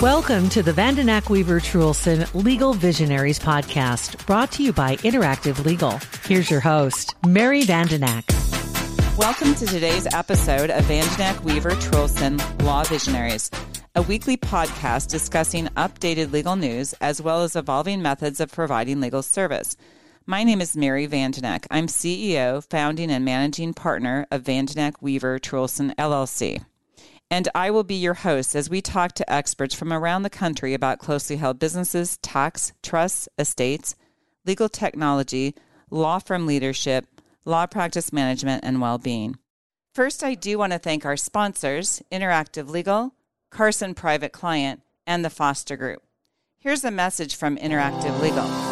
Welcome to the Vandenack Weaver Truhlsen Legal Visionaries podcast, brought to you by Interactive Legal. Here's your host, Mary Vandenack. Welcome to today's episode of Vandenack Weaver Truhlsen Law Visionaries, a weekly podcast discussing updated legal news as well as evolving methods of providing legal service. My name is Mary Vandenack. I'm CEO, founding, and managing partner of Vandenack Weaver Truhlsen LLC and I will be your host as we talk to experts from around the country about closely held businesses, tax, trusts, estates, legal technology, law firm leadership, law practice management, and well being. First, I do want to thank our sponsors Interactive Legal, Carson Private Client, and the Foster Group. Here's a message from Interactive Legal.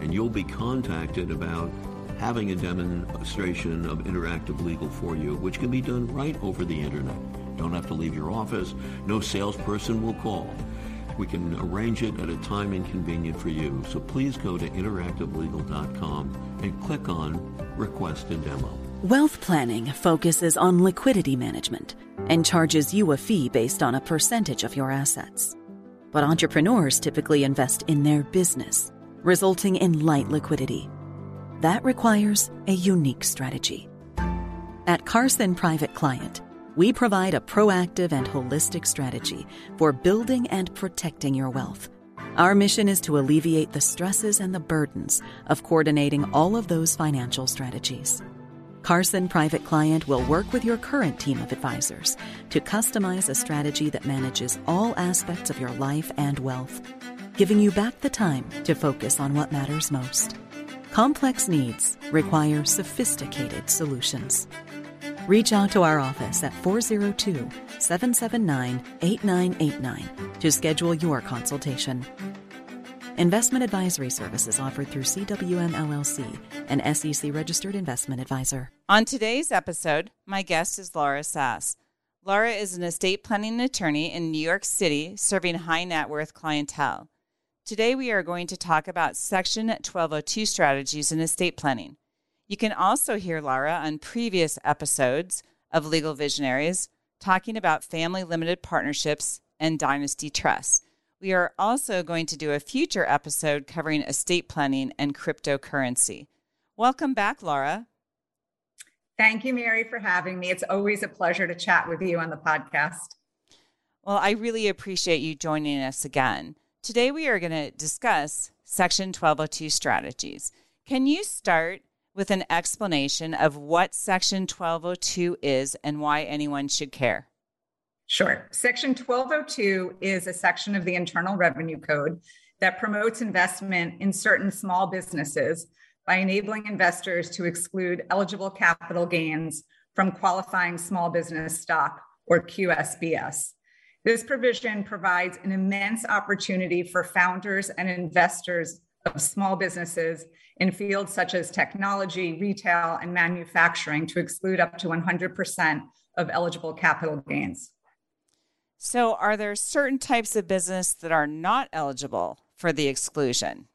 and you'll be contacted about having a demonstration of interactive legal for you, which can be done right over the internet. Don't have to leave your office. No salesperson will call. We can arrange it at a time inconvenient for you. So please go to interactivelegal.com and click on Request a Demo. Wealth planning focuses on liquidity management and charges you a fee based on a percentage of your assets. But entrepreneurs typically invest in their business resulting in light liquidity. That requires a unique strategy. At Carson Private Client, we provide a proactive and holistic strategy for building and protecting your wealth. Our mission is to alleviate the stresses and the burdens of coordinating all of those financial strategies. Carson Private Client will work with your current team of advisors to customize a strategy that manages all aspects of your life and wealth giving you back the time to focus on what matters most. Complex needs require sophisticated solutions. Reach out to our office at 402 779 8989 to schedule your consultation. Investment advisory services offered through CWM LLC, an SEC registered investment advisor. On today's episode, my guest is Laura Sass. Laura is an estate planning attorney in New York City serving high net worth clientele. Today, we are going to talk about Section 1202 strategies in estate planning. You can also hear Laura on previous episodes of Legal Visionaries talking about family limited partnerships and dynasty trusts. We are also going to do a future episode covering estate planning and cryptocurrency. Welcome back, Laura. Thank you, Mary, for having me. It's always a pleasure to chat with you on the podcast. Well, I really appreciate you joining us again. Today, we are going to discuss Section 1202 strategies. Can you start with an explanation of what Section 1202 is and why anyone should care? Sure. Section 1202 is a section of the Internal Revenue Code that promotes investment in certain small businesses by enabling investors to exclude eligible capital gains from qualifying small business stock or QSBS. This provision provides an immense opportunity for founders and investors of small businesses in fields such as technology, retail, and manufacturing to exclude up to 100% of eligible capital gains. So, are there certain types of business that are not eligible for the exclusion?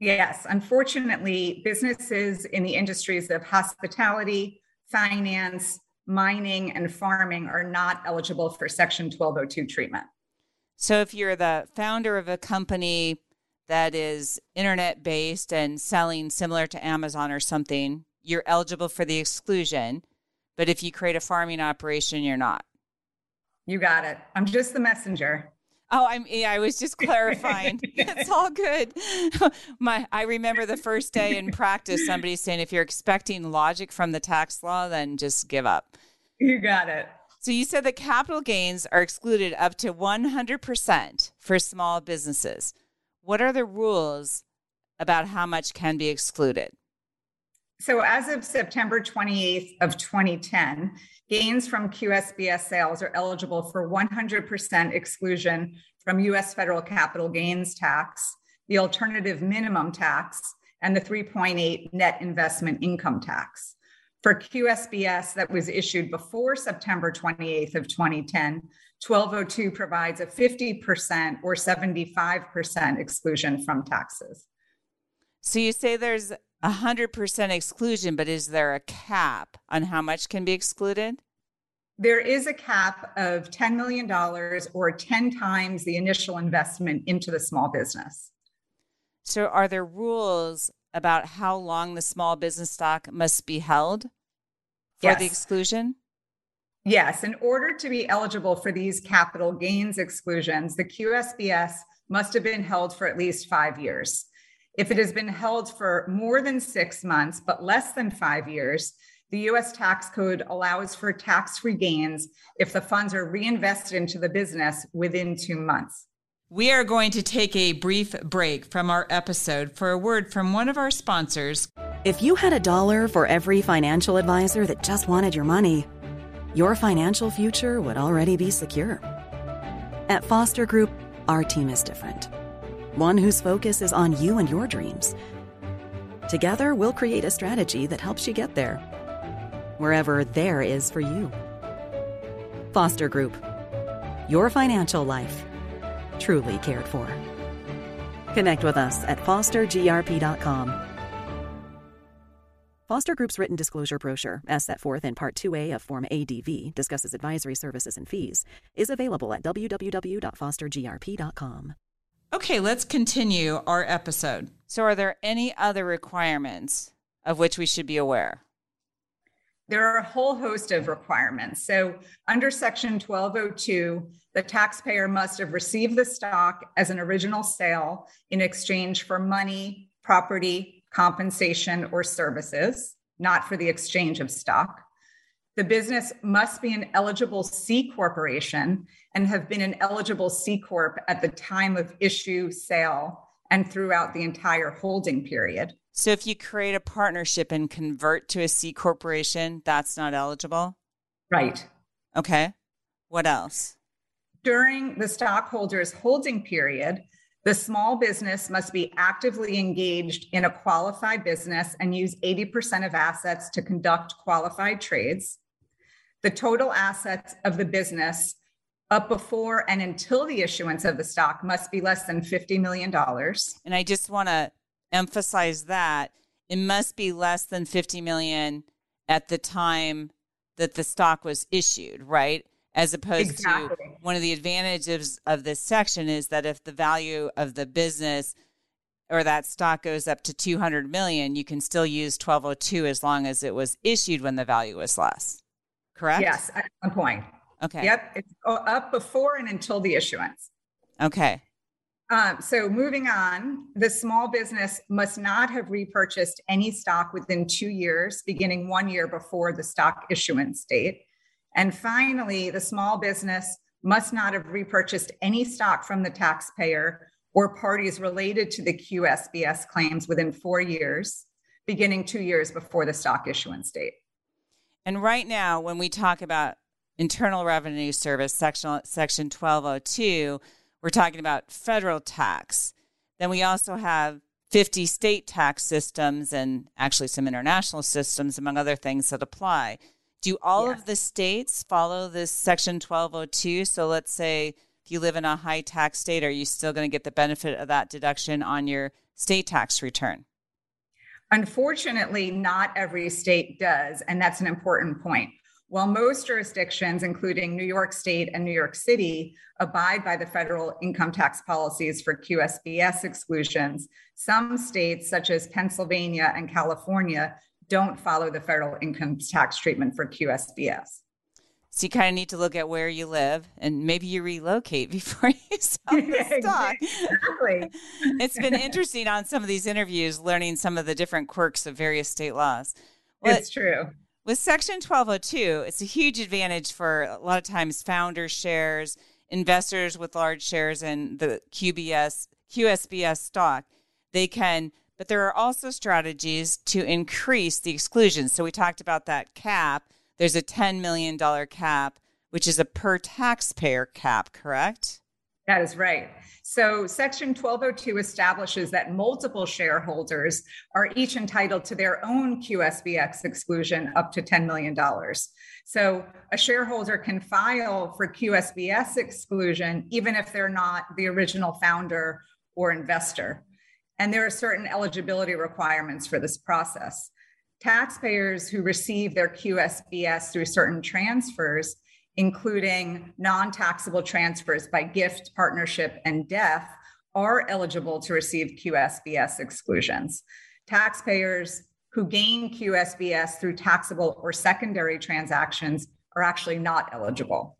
Yes, unfortunately, businesses in the industries of hospitality, finance, mining and farming are not eligible for Section 1202 treatment. So, if you're the founder of a company that is internet based and selling similar to Amazon or something, you're eligible for the exclusion. But if you create a farming operation, you're not. You got it. I'm just the messenger. Oh, I'm. Yeah, I was just clarifying. it's all good. My, I remember the first day in practice, somebody saying, "If you're expecting logic from the tax law, then just give up." You got it. So you said that capital gains are excluded up to 100% for small businesses. What are the rules about how much can be excluded? So as of September 28th of 2010, gains from QSBS sales are eligible for 100% exclusion from US federal capital gains tax, the alternative minimum tax, and the 3.8 net investment income tax. For QSBS that was issued before September 28th of 2010, 1202 provides a 50% or 75% exclusion from taxes. So you say there's 100% exclusion, but is there a cap on how much can be excluded? There is a cap of $10 million or 10 times the initial investment into the small business. So, are there rules about how long the small business stock must be held for yes. the exclusion? Yes. In order to be eligible for these capital gains exclusions, the QSBS must have been held for at least five years. If it has been held for more than six months, but less than five years, the US tax code allows for tax free gains if the funds are reinvested into the business within two months. We are going to take a brief break from our episode for a word from one of our sponsors. If you had a dollar for every financial advisor that just wanted your money, your financial future would already be secure. At Foster Group, our team is different. One whose focus is on you and your dreams. Together, we'll create a strategy that helps you get there, wherever there is for you. Foster Group, your financial life truly cared for. Connect with us at fostergrp.com. Foster Group's written disclosure brochure, as set forth in Part 2A of Form ADV, discusses advisory services and fees, is available at www.fostergrp.com. Okay, let's continue our episode. So, are there any other requirements of which we should be aware? There are a whole host of requirements. So, under Section 1202, the taxpayer must have received the stock as an original sale in exchange for money, property, compensation, or services, not for the exchange of stock. The business must be an eligible C corporation and have been an eligible C corp at the time of issue, sale, and throughout the entire holding period. So if you create a partnership and convert to a C corporation, that's not eligible? Right. Okay. What else? During the stockholder's holding period, the small business must be actively engaged in a qualified business and use 80% of assets to conduct qualified trades. The total assets of the business up before and until the issuance of the stock must be less than $50 million. And I just want to emphasize that it must be less than 50 million at the time that the stock was issued, right? As opposed exactly. to one of the advantages of this section is that if the value of the business or that stock goes up to 200 million, you can still use 1202 as long as it was issued when the value was less. Correct? Yes, at one point. Okay. Yep. It's up before and until the issuance. Okay. Um, so moving on, the small business must not have repurchased any stock within two years, beginning one year before the stock issuance date. And finally, the small business must not have repurchased any stock from the taxpayer or parties related to the QSBS claims within four years, beginning two years before the stock issuance date. And right now, when we talk about Internal Revenue Service, section, section 1202, we're talking about federal tax. Then we also have 50 state tax systems and actually some international systems, among other things that apply. Do all of the states follow this section 1202? So let's say if you live in a high tax state, are you still going to get the benefit of that deduction on your state tax return? Unfortunately, not every state does. And that's an important point. While most jurisdictions, including New York State and New York City, abide by the federal income tax policies for QSBS exclusions, some states, such as Pennsylvania and California, don't follow the federal income tax treatment for QSBS. So you kind of need to look at where you live and maybe you relocate before you sell the stock. Exactly. it's been interesting on some of these interviews learning some of the different quirks of various state laws. Well, it's true. With Section 1202, it's a huge advantage for a lot of times founder shares, investors with large shares in the QBS, QSBS stock. They can but there are also strategies to increase the exclusions. So we talked about that cap. There's a $10 million cap, which is a per taxpayer cap, correct? That is right. So, Section 1202 establishes that multiple shareholders are each entitled to their own QSBS exclusion up to $10 million. So, a shareholder can file for QSBS exclusion even if they're not the original founder or investor. And there are certain eligibility requirements for this process. Taxpayers who receive their QSBS through certain transfers including non taxable transfers by gift, partnership, and death, are eligible to receive QSBS exclusions. Taxpayers who gain QSBS through taxable or secondary transactions are actually not eligible.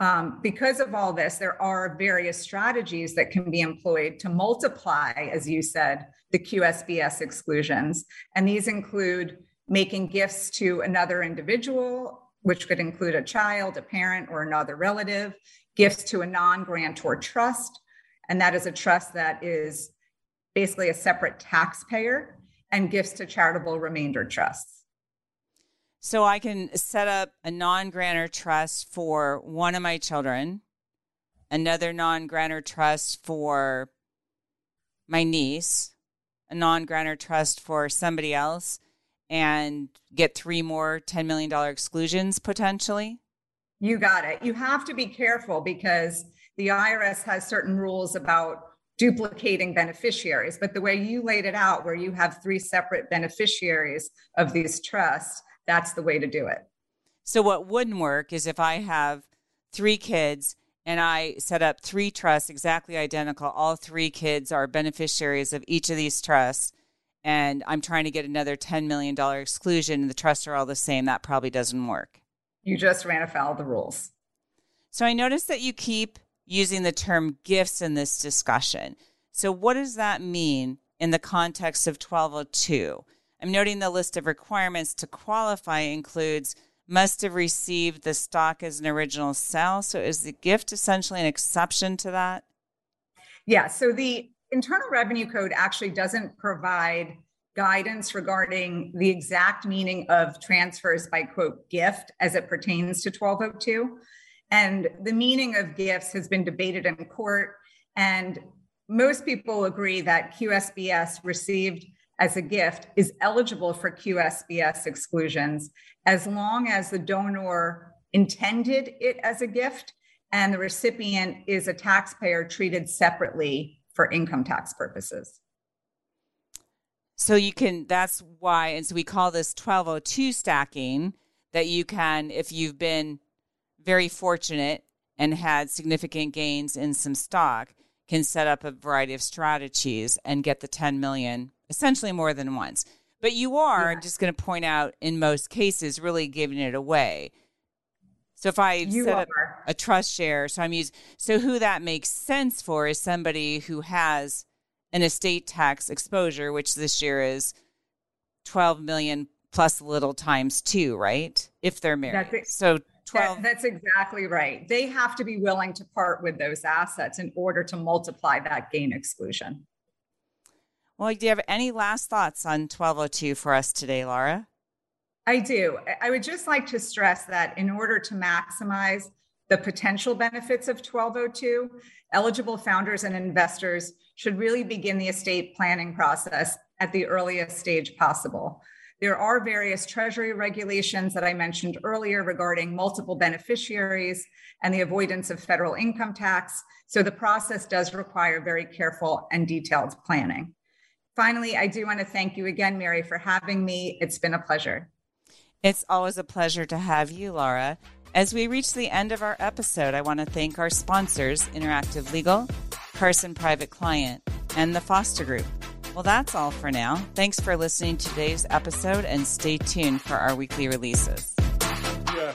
Um, because of all this, there are various strategies that can be employed to multiply, as you said, the QSBS exclusions. And these include making gifts to another individual which could include a child, a parent, or another relative, gifts to a non grantor trust. And that is a trust that is basically a separate taxpayer, and gifts to charitable remainder trusts. So I can set up a non grantor trust for one of my children, another non grantor trust for my niece, a non grantor trust for somebody else, and get three more $10 million exclusions potentially? You got it. You have to be careful because the IRS has certain rules about duplicating beneficiaries. But the way you laid it out, where you have three separate beneficiaries of these trusts, that's the way to do it. So, what wouldn't work is if I have three kids and I set up three trusts exactly identical, all three kids are beneficiaries of each of these trusts and I'm trying to get another $10 million exclusion and the trusts are all the same, that probably doesn't work. You just ran afoul of the rules. So I noticed that you keep using the term gifts in this discussion. So, what does that mean in the context of 1202? I'm noting the list of requirements to qualify includes must have received the stock as an original sale. So, is the gift essentially an exception to that? Yeah. So, the Internal Revenue Code actually doesn't provide guidance regarding the exact meaning of transfers by quote gift as it pertains to 1202. And the meaning of gifts has been debated in court. And most people agree that QSBS received as a gift is eligible for QSBS exclusions as long as the donor intended it as a gift and the recipient is a taxpayer treated separately for income tax purposes. So you can, that's why, and so we call this 1202 stacking that you can, if you've been very fortunate and had significant gains in some stock, can set up a variety of strategies and get the 10 million essentially more than once. But you are yeah. just going to point out in most cases really giving it away. So if I you set are. up a trust share, so I'm using so who that makes sense for is somebody who has an estate tax exposure, which this year is twelve million plus a little times two, right? If they're married. So 12 that, that's exactly right. They have to be willing to part with those assets in order to multiply that gain exclusion. Well, do you have any last thoughts on 1202 for us today, Laura? I do. I would just like to stress that in order to maximize the potential benefits of 1202, eligible founders and investors should really begin the estate planning process at the earliest stage possible. There are various Treasury regulations that I mentioned earlier regarding multiple beneficiaries and the avoidance of federal income tax. So the process does require very careful and detailed planning. Finally, I do want to thank you again, Mary, for having me. It's been a pleasure. It's always a pleasure to have you, Laura. As we reach the end of our episode, I want to thank our sponsors, Interactive Legal, Carson Private Client, and the Foster Group. Well, that's all for now. Thanks for listening to today's episode and stay tuned for our weekly releases. Yeah.